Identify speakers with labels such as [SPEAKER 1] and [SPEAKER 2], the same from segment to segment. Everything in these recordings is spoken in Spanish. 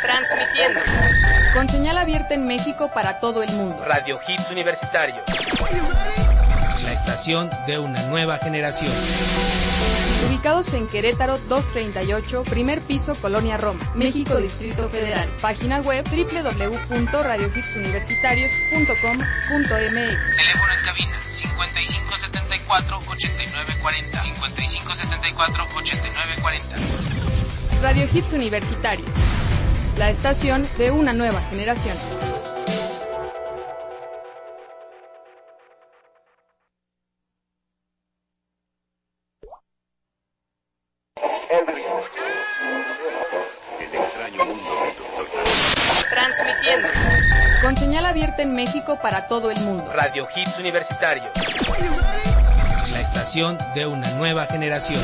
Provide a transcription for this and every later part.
[SPEAKER 1] Transmitiendo. Con señal abierta en México para todo el mundo.
[SPEAKER 2] Radio Hits Universitario.
[SPEAKER 3] La estación de una nueva generación.
[SPEAKER 1] Ubicados en Querétaro 238, primer piso, Colonia Roma, México, Distrito Federal. Página web www.radiohitsuniversitarios.com.mx.
[SPEAKER 3] Teléfono en cabina 5574-8940. 5574-8940.
[SPEAKER 1] Radio Hits Universitarios. La estación de una nueva generación. Transmitiendo. Con señal abierta en México para todo el mundo.
[SPEAKER 2] Radio Hits Universitario.
[SPEAKER 3] La estación de una nueva generación.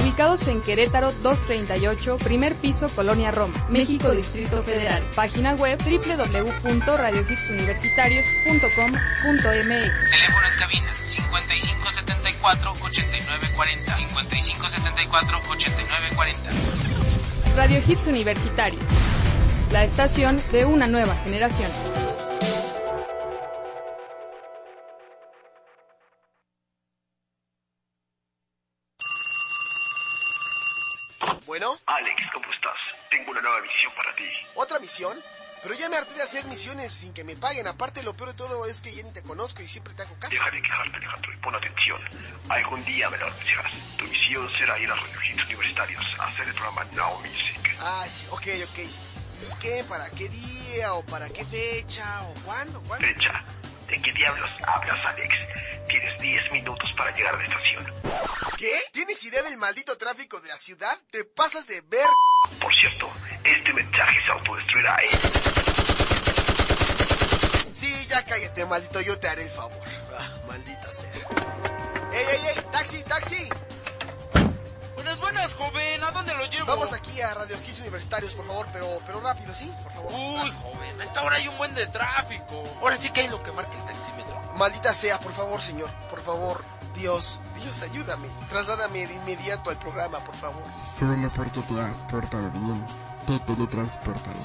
[SPEAKER 1] Ubicados en Querétaro 238, primer piso, Colonia Roma, México, Distrito Federal. Página web www.radiohitsuniversitarios.com.mx.
[SPEAKER 3] Teléfono en cabina 5574-8940. 5574-8940.
[SPEAKER 1] Radio Hits Universitarios. La estación de una nueva generación.
[SPEAKER 4] Bueno,
[SPEAKER 5] Alex, ¿cómo estás? Tengo una nueva misión para ti.
[SPEAKER 4] ¿otra misión? Pero ya me harté de hacer misiones sin que me paguen. Aparte, lo peor de todo es que ya ni te conozco y siempre te hago caso.
[SPEAKER 5] Deja de quejarte, Alejandro, y pon atención. Algún día me lo anunciarás. Tu misión será ir a Hits Universitarios a hacer el programa Now Music.
[SPEAKER 4] Ay, ok, ok. ¿Y qué? ¿Para qué día? ¿O para qué fecha? ¿O cuándo? ¿Cuándo?
[SPEAKER 5] Fecha. ¿De qué diablos hablas, Alex? Tienes 10 minutos para llegar a la estación.
[SPEAKER 4] ¿Qué? ¿Tienes idea del maldito tráfico de la ciudad? ¿Te pasas de ver?
[SPEAKER 5] Por cierto, este mensaje se autodestruirá, ¿eh?
[SPEAKER 4] Sí, ya cállate, maldito. Yo te haré el favor. Ah, maldita sea. ¡Ey, ey, ey! ¡Taxi, taxi!
[SPEAKER 6] Buenas, buenas, joven. ¿A dónde lo llevo?
[SPEAKER 4] Vamos aquí a Radio Hits Universitarios, por favor, pero, pero rápido, ¿sí? Por favor.
[SPEAKER 6] Uy, joven, a esta hora hay un buen de tráfico. Ahora sí que hay lo que marca el taxímetro.
[SPEAKER 4] Maldita sea, por favor, señor. Por favor, Dios, Dios, ayúdame. Trasládame de inmediato al programa, por favor.
[SPEAKER 7] Solo porque te has portado bien, te teletransportaré.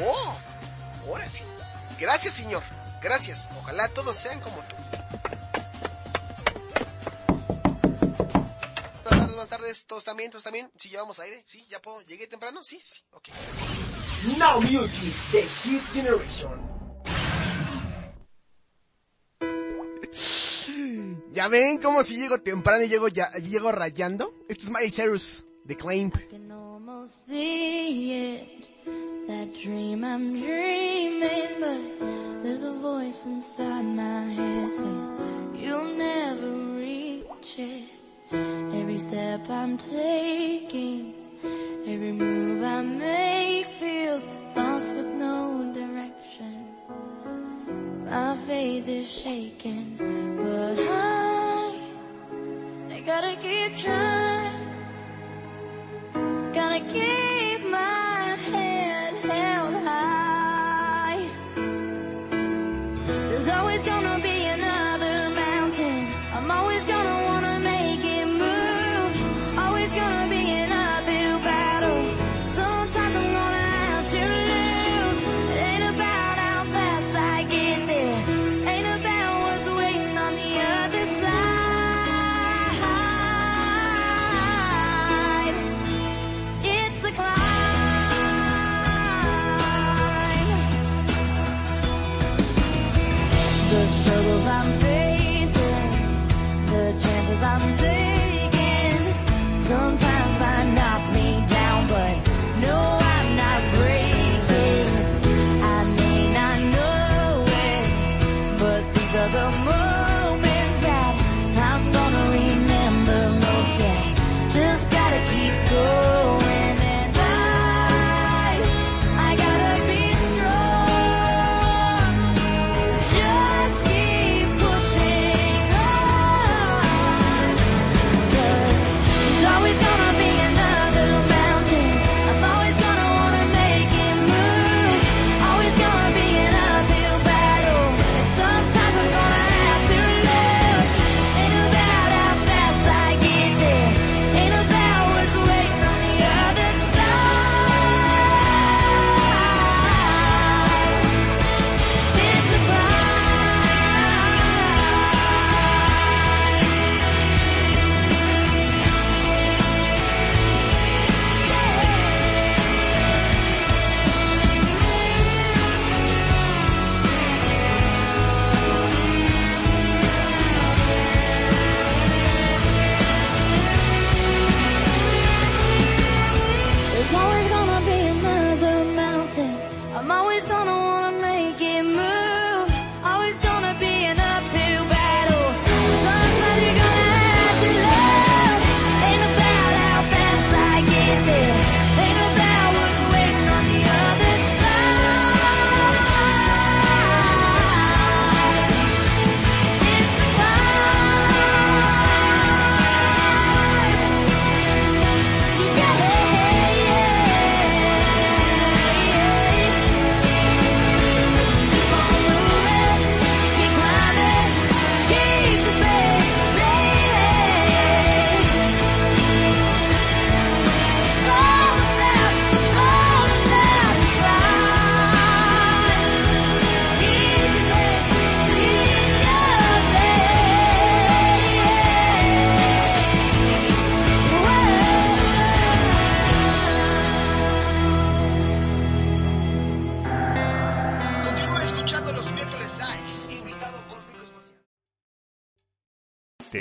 [SPEAKER 4] ¡Oh! ¡Órale! Gracias, señor. Gracias. Ojalá todos sean como tú. Tardes. ¿Todos también? ¿Todos también? ¿Sí llevamos aire? ¿Sí? ¿Ya puedo? ¿Llegué temprano? Sí, sí. Ok. Now Music, The Hit Generation. ¿Ya ven cómo si llego temprano y llego, ya, llego rayando? Esto es Miley Cyrus, The Claim.
[SPEAKER 8] can almost see it. That dream I'm dreaming, but there's a voice inside my head saying you'll never reach it. Every step I'm taking, every move I make feels lost with no direction. My faith is shaken, but I, I gotta keep trying. Gotta keep my head held high. There's always gonna be another mountain. I'm always gonna sometimes